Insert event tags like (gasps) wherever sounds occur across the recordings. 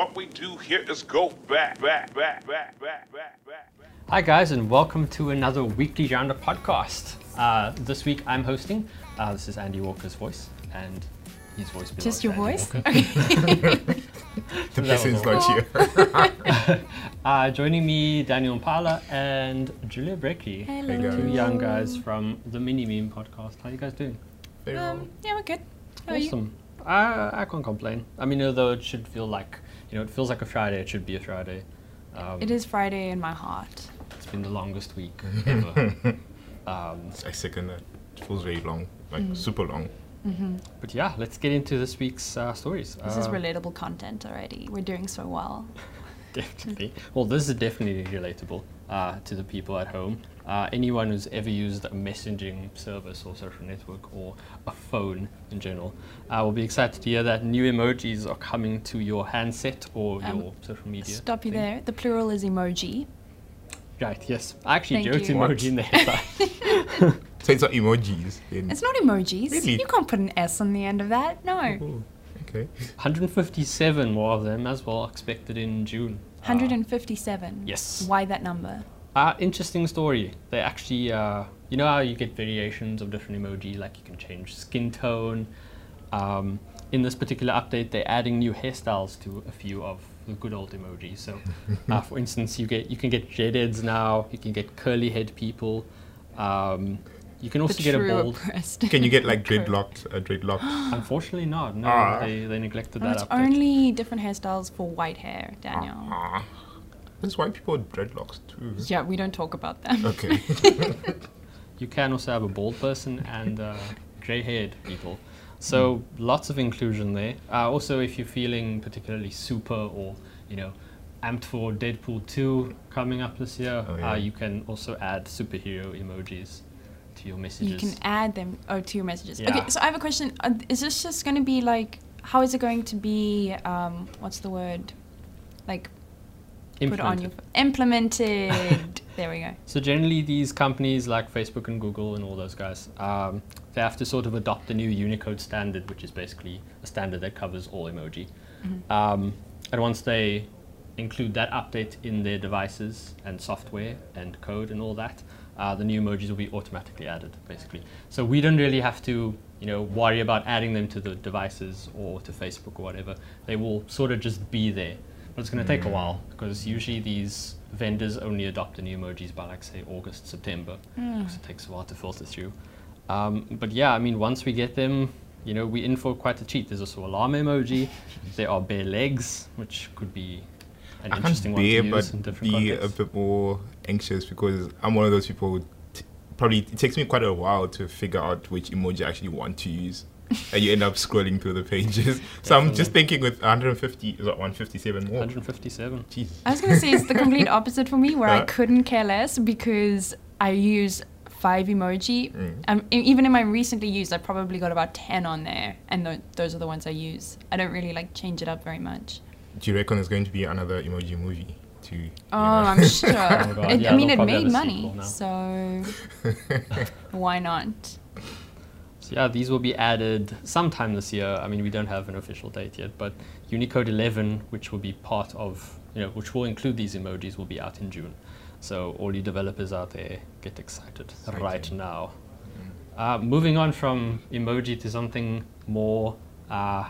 what we do here is go back, back, back, back, back, back, back, back. Hi, guys, and welcome to another weekly genre podcast. Uh, this week I'm hosting. Uh, this is Andy Walker's voice, and his voice. Just your Andy voice? Walker. The (laughs) That person's was not here. (laughs) Uh, joining me, Daniel Mpala and Julia Brecky. Hello. Two young guys from the Mini Meme podcast. How are you guys doing? Very well. Um, yeah, we're good. How are you? awesome. I, I can't complain. I mean, although it should feel like, you know, it feels like a Friday, it should be a Friday. Um, It is Friday in my heart. It's been the longest week (laughs) ever. um, I second that. It feels very long, like Mm. super long. but yeah, let's get into this week's uh, stories. This is Uh, relatable content already. We're doing so well. (laughs) Definitely. Well, this is definitely relatable uh, to the people at home. Uh, anyone who's ever used a messaging service or social network or a phone in general uh, will be excited to hear that new emojis are coming to your handset or Um, your social media. Stop you thing. there. The plural is emoji. Right, yes. I actually Thank joked you. emoji What? in the headline. So it's not emojis. Then. It's not emojis. Really? You can't put an S on the end of that. No. Oh, okay. 157 more of them as well expected in June. Uh, 157. yes. Why that number? Uh, interesting story. They actually, uh, you know how you get variations of different emoji, like you can change skin tone. Um, in this particular update, they're adding new hairstyles to a few of the good old emojis. So, (laughs) uh, for instance, you get you can get dreadheads now. You can get curly head people. Um, you can also the get a true bald. oppressed. Can you get like (laughs) Correct. dreadlocked? Uh, dreadlocked. (gasps) Unfortunately, not. No, Ah. they, they neglected that it's update. only different hairstyles for white hair, Daniel. Ah. That's why people with dreadlocks too. Yeah, we don't talk about them. Okay. (laughs) You can also have a bald person and uh, grey-haired people. So lots of inclusion there. Uh, also, if you're feeling particularly super or you know amped for Deadpool 2 coming up this year, Oh, yeah. uh, you can also add superhero emojis to your messages. You can add them oh, to your messages. Yeah. Okay, so I have a question. Uh, is this just going to be like, how is it going to be, um, what's the word? Like, put on your. Implemented. Implemented. (laughs) there we go. So generally, these companies like Facebook and Google and all those guys, um, they have to sort of adopt the new Unicode standard, which is basically a standard that covers all emoji. Um, and once they include that update in their devices and software and code and all that, uh, the new emojis will be automatically added, basically. So we don't really have to, you know, worry about adding them to the devices or to Facebook or whatever. They will sort of just be there. But it's going to take a while because usually these vendors only adopt the new emojis by, like, say, August, September. Because it takes a while to filter through. Um, but yeah, I mean, once we get them, you know, we're in for quite a treat. There's also alarm emoji. (laughs) there are bare legs, which could be an I interesting can't one to use but in different be a bit more anxious because I'm one of those people. who T- probably it takes me quite a while to figure out which emoji I actually want to use, (laughs) and you end up scrolling through the pages. (laughs) so I'm just thinking with 150, is that 157 more? 157. Jesus. I was going to say it's the complete (laughs) opposite for me, where I Uh. couldn't care less because I use five emoji. Mm. Um, even in my recently used, I probably got about 10 on there, and th- those are the ones I use. I don't really like change it up very much. Do you reckon there's going to be another emoji movie? To Oh, know? I'm sure. Oh it, yeah, I mean, it made money, so why not? So yeah, these will be added sometime this year. I mean, we don't have an official date yet, but Unicode 11, which will be part of, you know, which will include these emojis, will be out in June. So all you developers out there, get excited right Exciting. now. Uh, moving on from emoji to something more uh,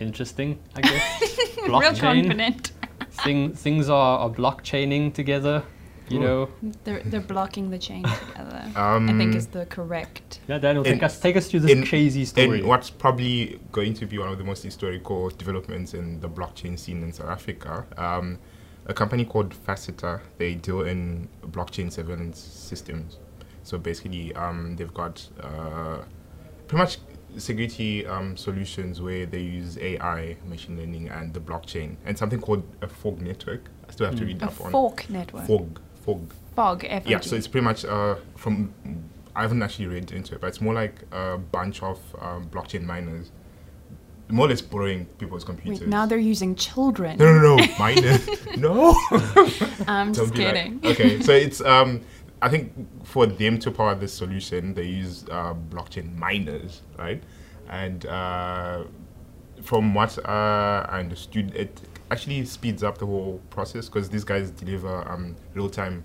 interesting, I guess. (laughs) Real confident. Thing, things are, are blockchaining together, you know. They're, they're blocking the chain together. Um, I think is the correct. Yeah, Daniel, In- take us, take us through this in- crazy story. And what's probably going to be one of the most historical developments in the blockchain scene in South Africa, um, a company called Faceter, they deal in blockchain surveillance systems. So basically, um, they've got uh, pretty much security um, solutions where they use AI, machine learning, and the blockchain, and something called a fog network. I still have to Mm. read A up on fork network. fog. Fog. Fog. F Yeah, so it's pretty much uh, from. I haven't actually read into it, but it's more like a bunch of um, blockchain miners, more or less borrowing people's computers. Wait, now they're using children. no, no, no, miners. (laughs) (laughs) no. (laughs) I'm just be like- kidding. okay, so it's um, I think for them to power this solution, they use uh, blockchain miners, right? And uh, from what uh, I understood, it actually speeds up the whole process because these guys deliver um, real time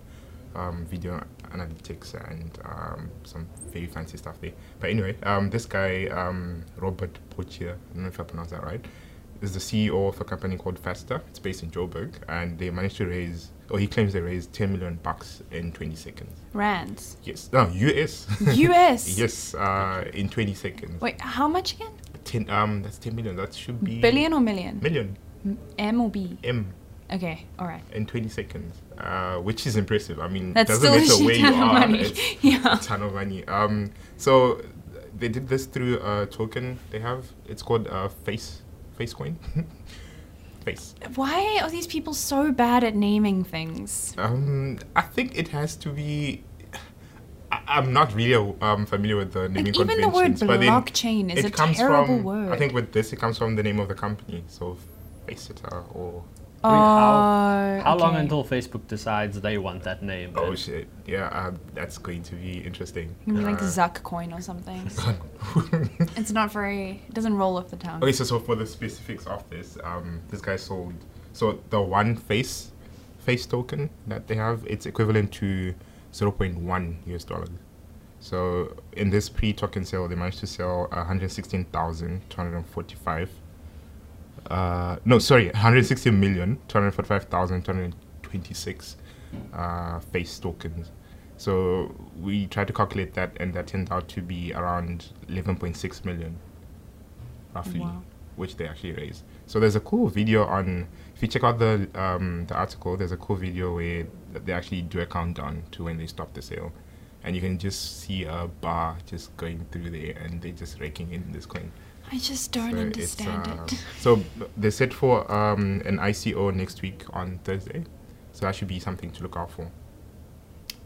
um, video analytics and um, some very fancy stuff there. But anyway, um, this guy, um, Robert Pochier, I don't know if I pronounced that right, is the CEO of a company called Faceter. It's based in Joburg, and they managed to raise, or he claims they raised 10 million bucks in 20 seconds. Rands. Yes, no, US. US. (laughs) yes, uh, in 20 seconds. Wait, how much again? 10, um, that's 10 million. That should be Billion or million? million M- or B? M Okay, all right. in 20 seconds, uh, which is impressive. I mean, That's doesn't matter (laughs) where you ton of are. money. It's (laughs) Yeah. a ton of money. Um, so they did this through a token they have. It's called uh, Face Face Coin. (laughs) Face. Why are these people so bad at naming things? Um, I think it has to be. I, I'm not really um, familiar with the naming Like, even the word but then blockchain is it a comes terrible from, word. I think with this, it comes from the name of the company. So Faceter or I mean, how, Oh, how long until Facebook decides they want that name? oh then? shit, yeah, uh, that's going to be interesting. It can be like Uh, Zuck coin or something. (laughs) it's not very. It doesn't roll off the tongue. Okay, so, so for the specifics of this, um, this guy sold. So the one face, face token that they have, it's equivalent to 0.1 US dollars. So in this pre-token sale, they managed to sell 116,245. Uh, no, sorry, 160 million 245,226 uh, face tokens. So we tried to calculate that, and that turned out to be around 11.6 million, roughly Wow. which they actually raised. So there's a cool video on. If you check out the um, the article, there's a cool video where they actually do a countdown to when they stop the sale, and you can just see a bar just going through there, and they're just raking in this coin. I just don't So understand uh, it. (laughs) So they're set for um, an ICO next week on Thursday, so that should be something to look out for.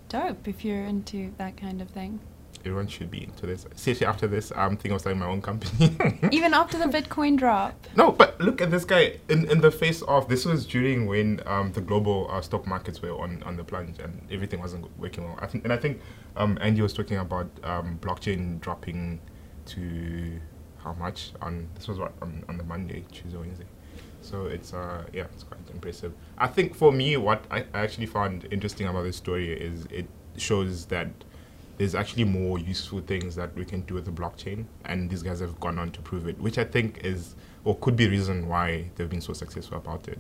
Dope if you're into that kind of thing. Everyone should be into this. Seriously, after this, I'm thinking of starting my own company. (laughs) Even after the Bitcoin drop. No, but look at this guy in, in the face of this was during when um, the global uh, stock markets were on, on the plunge and everything wasn't working well. I think, and I think um, Andy was talking about um, blockchain dropping to how much on this was what on, on the Monday, Tuesday, Wednesday. So it's uh yeah, it's quite impressive. I think for me, what I, I actually found interesting about this story is it shows that there's actually more useful things that we can do with the blockchain, and these guys have gone on to prove it, which I think is or could be reason why they've been so successful about it.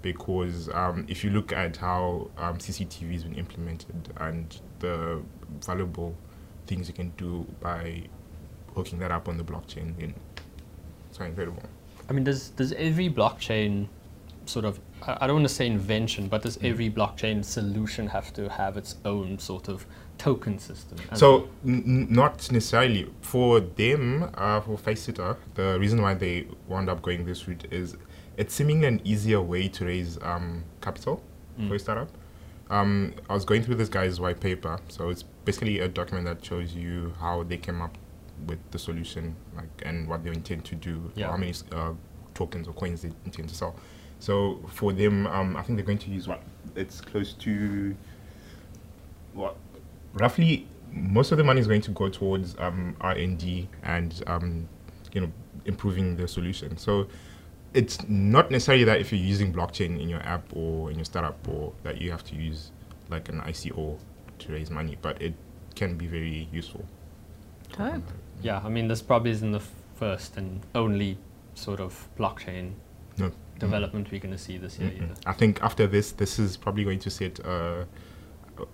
Because um, if you look at how um, CCTV has been implemented and the valuable things you can do by hooking that up on the blockchain, then it's incredible. I mean, does does every blockchain sort of I I don't want to say invention, but does every blockchain solution have to have its own sort of token system? So, not necessarily. For them, uh, for Faceter, the reason why they wound up going this route is it's seemingly an easier way to raise um, capital for a startup. Um, I was going through this guy's white paper, so it's basically a document that shows you how they came up with the solution, like and what they intend to do, Yeah. how many uh, tokens or coins they intend to sell. So for them, um, I think they're going to use what it's close to what roughly most of the money is going to go towards um, R&D and um, you know improving the solution. So it's not necessarily that if you're using blockchain in your app or in your startup or that you have to use like an ICO to raise money, but it can be very useful. Dope. yeah, I mean, this probably isn't the first and only sort of blockchain No. development we're going to see this year either. I think after this, this is probably going to set uh,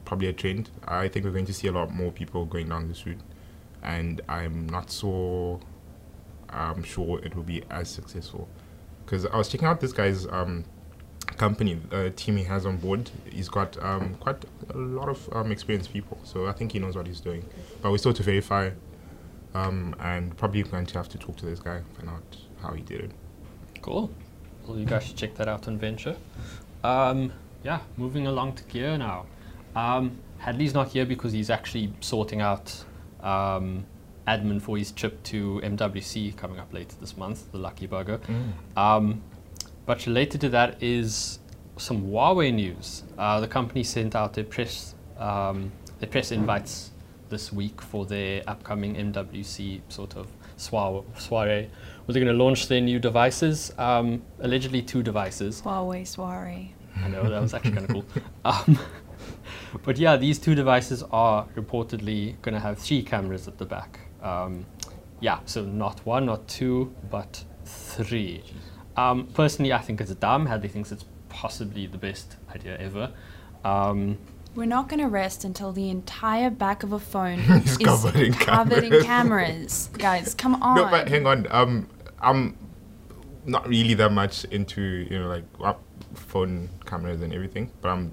probably a trend. I think we're going to see a lot more people going down this route, and I'm not so um, sure it will be as successful. Because I was checking out this guy's um, company, the team he has on board. He's got um, quite a lot of um, experienced people, so I think he knows what he's doing. But we're still to verify, um, and probably going to have to talk to this guy find out how he did it. Cool. Well, you guys should check that out on Venture. Um, yeah, moving along to gear now. Um, Hadlee's not here because he's actually sorting out um, admin for his trip to MWC coming up later this month, the Lucky Burger. Um, but related to that is some Huawei news. Uh, the company sent out their press um, their press invites this week for their upcoming MWC sort of soir- soiree where they're going to launch their new devices. Um, allegedly, two devices. Huawei soiree. I know that was actually kind of cool. (laughs) But yeah, these two devices are reportedly going to have three cameras at the back. Um, yeah, so not one, not two, but three. Um, personally, I think it's dumb. Hadlee thinks it's possibly the best idea ever. Um, We're not going to rest until the entire back of a phone (laughs) Is is covered in covered in cameras. cameras. (laughs) Guys, come on. No, but hang on. Um, I'm not really that much into you know like uh, phone cameras and everything, but I'm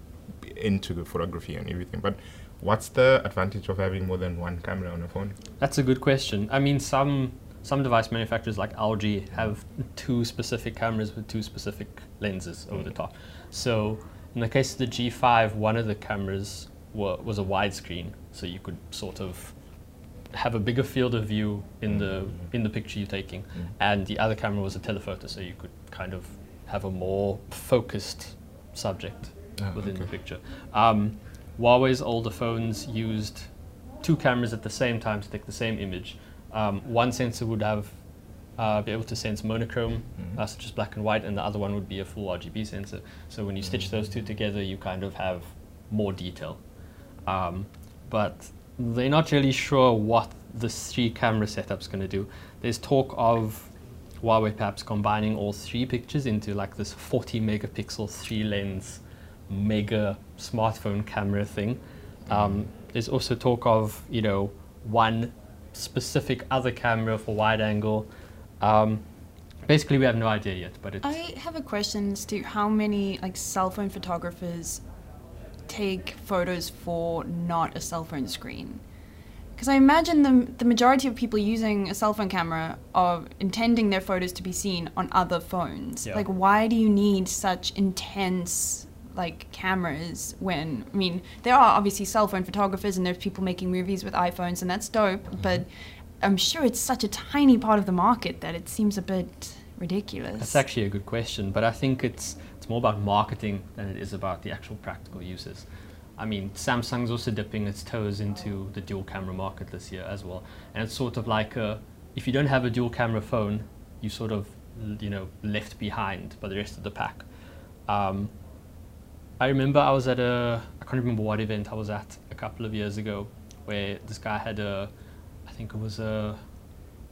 into the photography and everything. But what's the advantage of having more than one camera on a phone? That's a good question. I mean, some some device manufacturers like LG have two specific cameras with two specific lenses over the mm. top. So in the case of the G5, one of the cameras wa- was a widescreen, so you could sort of have a bigger field of view in the mm. in the picture you're taking, mm. and the other camera was a telephoto, so you could kind of have a more focused subject Ah, within the picture. Um, Huawei's older phones used two cameras at the same time to take the same image. Um, one sensor would have uh, be able to sense monochrome, uh, such as black and white, and the other one would be a full RGB sensor. So when you stitch those two together, you kind of have more detail. Um, but they're not really sure what the three camera setup's going to do. There's talk of Huawei perhaps combining all three pictures into like this 40 megapixel three lens mega smartphone camera thing. Um, there's also talk of you know one specific other camera for wide angle. Um, basically, we have no idea yet, but it's I have a question as to how many like cell phone photographers take photos for not a cell phone screen. Because I imagine the, the majority of people using a cell phone camera are intending their photos to be seen on other phones. Yeah. Like, why do you need such intense like cameras when I mean there are obviously cell phone photographers and there's people making movies with iPhones and that's dope, but I'm sure it's such a tiny part of the market that it seems a bit ridiculous. That's actually a good question, but I think it's it's more about marketing than it is about the actual practical uses. I mean, Samsung's also dipping its toes into the dual camera market this year as well, and it's sort of like a, if you don't have a dual camera phone, you sort of you know left behind by the rest of the pack. Um, I remember I was at a I can't remember what event I was at a couple of years ago, where this guy had a, I think it was a,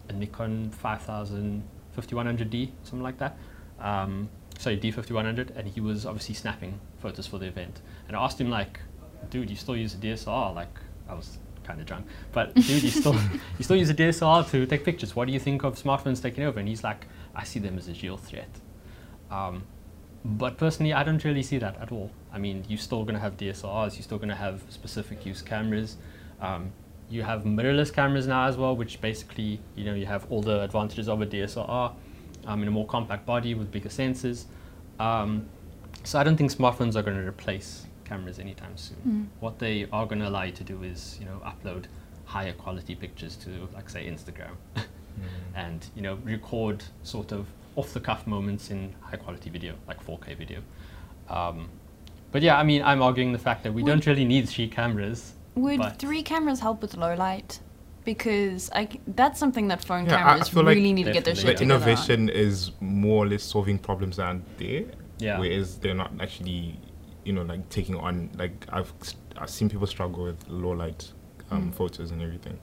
a Nikon 5000 5100D something like that. Um, sorry, D5100, and he was obviously snapping photos for the event. And I asked him like, dude, you still use a DSLR? Like I was kind of drunk, but (laughs) dude, you still you still use a DSLR to take pictures. What do you think of smartphones taking over? And he's like, I see them as a real threat. Um, but personally, I don't really see that at all. I mean, you're still going to have DSLRs, you're still going to have specific use cameras. Um, you have mirrorless cameras now as well, which basically, you know, you have all the advantages of a DSLR um, in a more compact body with bigger sensors. Um, so I don't think smartphones are going to replace cameras anytime soon. What they are going to allow you to do is, you know, upload higher quality pictures to, like, say, Instagram, (laughs) and you know, record sort of off-the-cuff moments in high-quality video, like 4K video. Um, but yeah, I mean, I'm arguing the fact that we Would- don't really need three cameras. Would but- three cameras help with low light? Because I c that's something that phone Yeah, I- I cameras feel like really need to get their shit The Yeah. together. on. innovation is more or less solving problems that aren't there. Yeah. Whereas they're not actually, you know, like taking on like I've I've seen people struggle with low light um, photos and everything.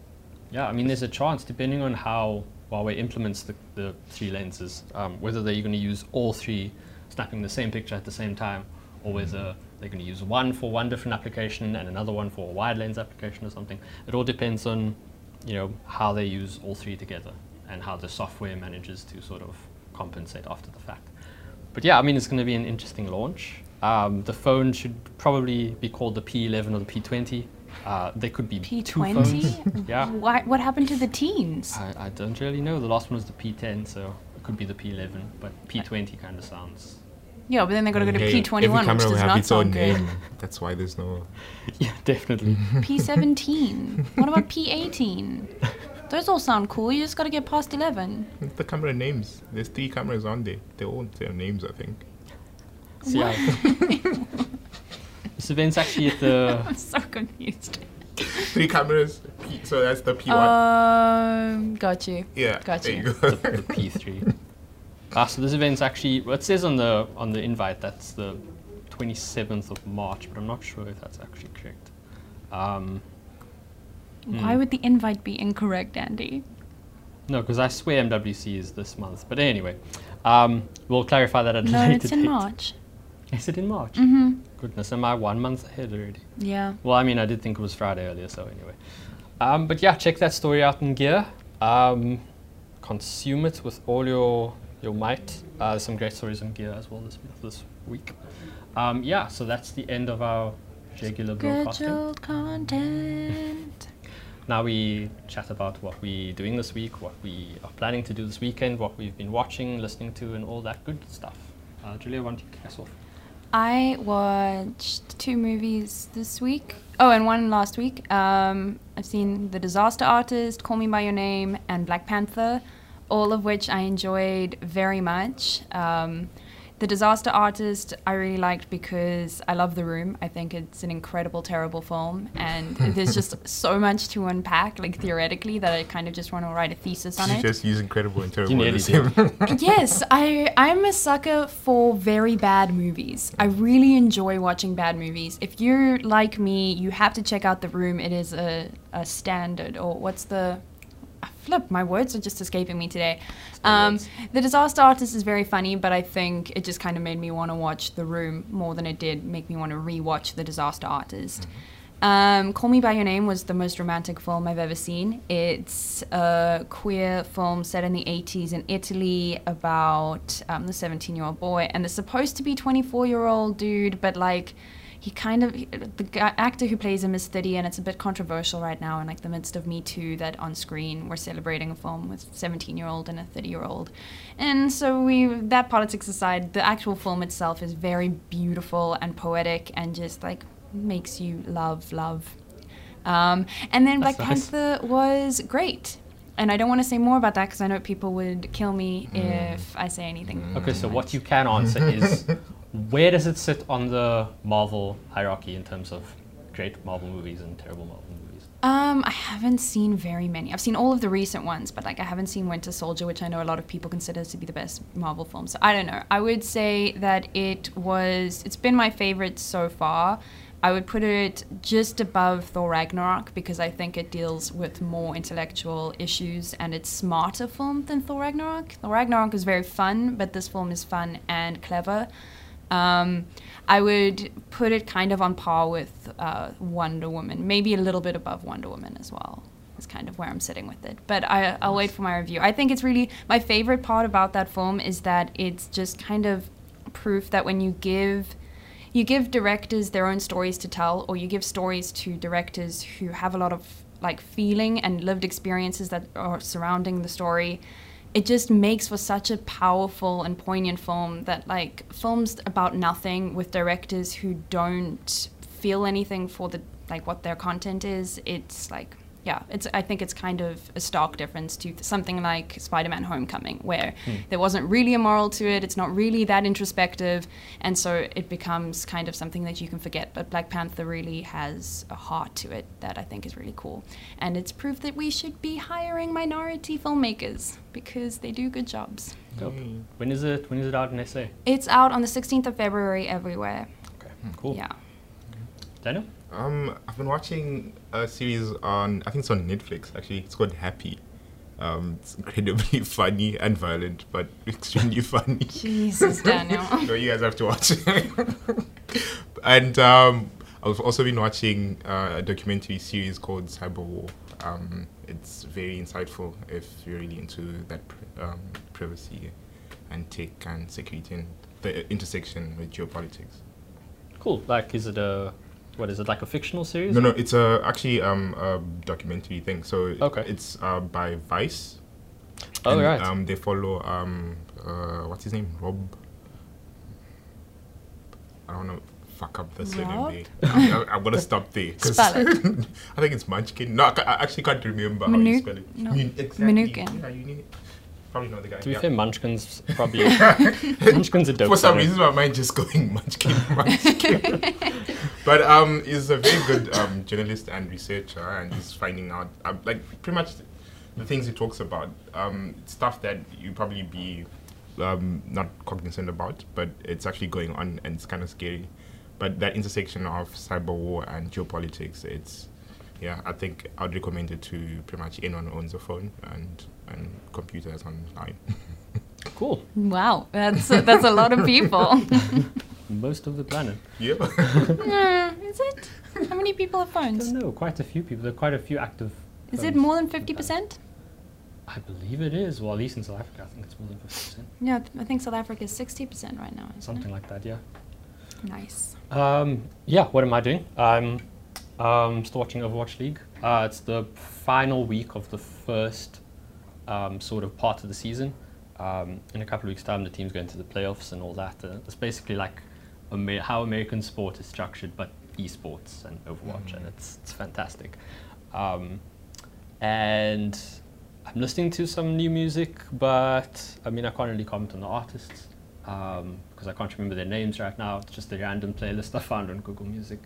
Yeah, I mean, there's a chance, depending on how Huawei implements the, the three lenses, um, whether they're going to use all three snapping the same picture at the same time, whether they're going to use one for one different application and another one for a wide lens application or something. It all depends on, you know, how they use all three together and how the software manages to sort of compensate after the fact. But yeah, I mean, it's going to be an interesting launch. Um, the phone should probably be called the P11 or the P20. Uh, there could be two phones. P20? (laughs) Yeah. Why, what happened to the teens? I, I don't really know. The last one was the P10, so it could be the P11, but P20 kind of sounds. Yeah, but then they got to go to P21, every which camera does not its own sound good. name. That's why there's no. (laughs) Yeah, definitely. P17. (laughs) what about P18? Those all sound cool. You just got to get past 11. The camera names. There's three cameras on there. They all their names, I think. (laughs) So, yeah. this event's actually at the. I'm so confused. Three cameras. P- So that's the P1. Um, got you. yeah. got there you. you the, the P3. Ah, so this event's actually well, it says on the on the invite that's the 27th of March, but I'm not sure if that's actually correct. Um, Why Hmm. would the invite be incorrect, Andy? no, because I swear MWC is this month. But anyway, um, we'll clarify that at a No, it's in. March. Is it in March? Mm-hmm. Goodness, am I one month ahead already? Yeah. Well, I mean, I did think it was Friday earlier, so anyway. Um, but yeah, check that story out in Gear. Um, consume it with all your your might. Uh, some great stories in Gear as well this this week. Um, yeah, so that's the end of our regular broadcasting. Content. Now we chat about what we're doing this week, what we are planning to do this weekend, what we've been watching, listening to, and all that good stuff. Uh, Julia, why don't you kick us off? I watched two movies this week. Oh, and one last week. Um, I've seen The Disaster Artist, Call Me by Your Name, and Black Panther, all of which I enjoyed very much. Um, the Disaster Artist I really liked because I love The Room. I think it's an incredible, terrible film, and (laughs) there's just so much to unpack, like theoretically, that I kind of just want to write a thesis on Did it. just use incredible and terrible nearly in the same? (laughs) yes, I I'm a sucker for very bad movies. I really enjoy watching bad movies. If you're like me, you have to check out The Room. It is a, a standard or what's the flip, my words are just escaping me today. Um, the Disaster Artist is very funny, but I think it just kind of made me want to watch The Room more than it did make me want to rewatch The Disaster Artist. Um, Call Me by Your Name was the most romantic film I've ever seen. It's a queer film set in the 80s in Italy about um, the 17 year old boy and the supposed to be 24 year old dude, but like he kind of the guy, actor who plays him is 30 and it's a bit controversial right now in like the midst of me too that on screen we're celebrating a film with 17 year old and a 30 year old and so we that politics aside the actual film itself is very beautiful and poetic and just like makes you love love. Um, and then That's black nice. panther was great. And i don't want to say more about that because i know people would kill me if i say anything. Okay, so what you can (laughs) answer is where does it sit on the Marvel hierarchy in terms of great Marvel movies and terrible Marvel movies? Um, I haven't seen very many. I've seen all of the recent ones, but like I haven't seen Winter Soldier, which I know a lot of people consider to be the best Marvel film. So I don't know. I would say that it was. It's been my favorite so far. I would put it just above Thor Ragnarok because I think it deals with more intellectual issues and it's smarter film than Thor Ragnarok. Thor Ragnarok is very fun, but this film is fun and clever. Um, I would put it kind of on par with uh, Wonder Woman, maybe a little bit above Wonder Woman as well. Is kind of where I'm sitting with it. But I, I'll wait for my review. I think it's really my favorite part about that film is that it's just kind of proof that when you give you give directors their own stories to tell, or you give stories to directors who have a lot of like feeling and lived experiences that are surrounding the story it just makes for such a powerful and poignant film that like films about nothing with directors who don't feel anything for the like what their content is it's like yeah it's i think it's kind of a stark difference to something like spider-man homecoming where hmm. there wasn't really a moral to it it's not really that introspective and so it becomes kind of something that you can forget but black panther really has a heart to it that i think is really cool and it's proof that we should be hiring minority filmmakers because they do good jobs Dope. When is it? When is it out in SA? it's out on the 16th of february everywhere Okay, hmm, cool. yeah Daniel? Um, I've been watching a series on, I think it's on Netflix actually. It's called Happy. Um, it's incredibly (laughs) funny and violent, but (laughs) extremely funny. jesus daniel (laughs) so you guys have to watch it. and um, I've also been watching uh, a documentary series called Cyber War. Um, it's very insightful if you're really into that pr- um, privacy and tech and security and the intersection with geopolitics. Cool. Like, is it a what is it like a fictional series? No, no, it's a actually um, a documentary thing. So Okay. it's uh, by Vice. Oh, and, right. Um, they follow um, uh, what's his name, Rob. I don't want to fuck up the surname I'm, I'm- I'm gonna (laughs) stop there. 'cause Spell it. (laughs) I think it's Munchkin. No, I, I actually can't remember how you spell it. no. Mun- exactly. Manukin. Yeah, you need Probably know the guy. To be yeah. fair, Munchkin's probably (laughs) Munchkin's a dope. For some reason, my mind just going Munchkin, Munchkin. But um, he's a very good um, journalist and researcher, and he's finding out um, like pretty much the things he talks about, um, stuff that you probably be um, not cognizant about, but it's actually going on and it's kind of scary. But that intersection of cyber war and geopolitics, it's yeah, I think I'd recommend it to pretty much anyone who owns a phone and and computers online. (laughs) Cool. Wow, that's that's a lot of people. (laughs) Most of the planet. yeah. (laughs) Nah, is it? How many people have I phones? don't know. Quite a few people. There are quite a few active. Is it more than fifty percent? I believe it is. Well, at least in South Africa, I think it's more than fifty percent. Yeah, I think South Africa is sixty percent right now. Isn't Something like that. Yeah. Nice. Um, yeah, what am I doing? I'm um, still watching Overwatch League. Uh, it's the final week of the first um, sort of part of the season. Um, in a couple of weeks' time, the team's going to the playoffs and all that. Uh, it's basically like Amer- how American sport is structured, but esports and Overwatch, and it's, it's fantastic. Um, and I'm listening to some new music, but I mean, I can't really comment on the artists because I can't remember their names right now. It's just a random playlist I found on Google Music.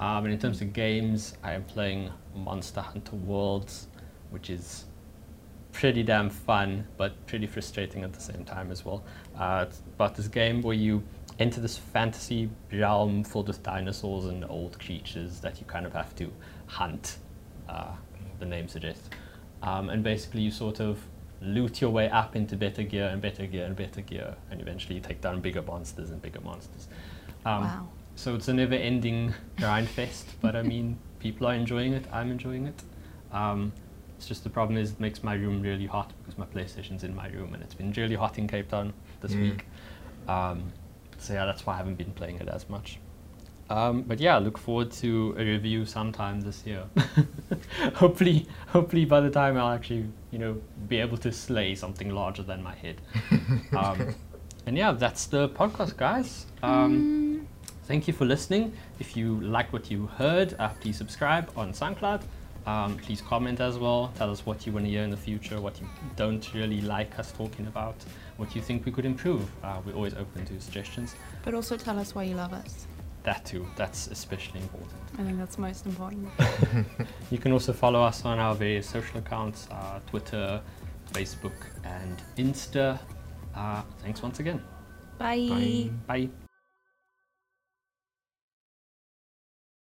Um, and in terms of games, I am playing Monster Hunter Worlds, which is pretty damn fun, but pretty frustrating at the same time as well. Uh, it's about this game where you enter this fantasy realm filled with dinosaurs and old creatures that you kind of have to hunt, uh, the name suggests. Um, and basically, you sort of loot your way up into better gear and better gear and better gear, and eventually you take down bigger monsters and bigger monsters. Um, Wow. So it's a never-ending grind fest, but I mean, people are enjoying it. I'm enjoying it. Um, it's just the problem is it makes my room really hot because my PlayStation's in my room, and it's been really hot in Cape Town this Mm. week. Um, so yeah, that's why I haven't been playing it as much. Um, but yeah, look forward to a review sometime this year. (laughs) hopefully, hopefully by the time I'll actually, you know, be able to slay something larger than my head. (laughs) um, and yeah, that's the podcast, guys. Um, Thank you for listening. If you like what you heard, uh, please subscribe on SoundCloud. Um, please comment as well. Tell us what you want to hear in the future, what you don't really like us talking about, what you think we could improve. Uh, we're always open to suggestions. But also tell us why you love us. That too, that's especially important. I think that's most important. (laughs) You can also follow us on our various social accounts uh, Twitter, Facebook, and Insta. Uh, thanks once again. Bye. Bye. Bye.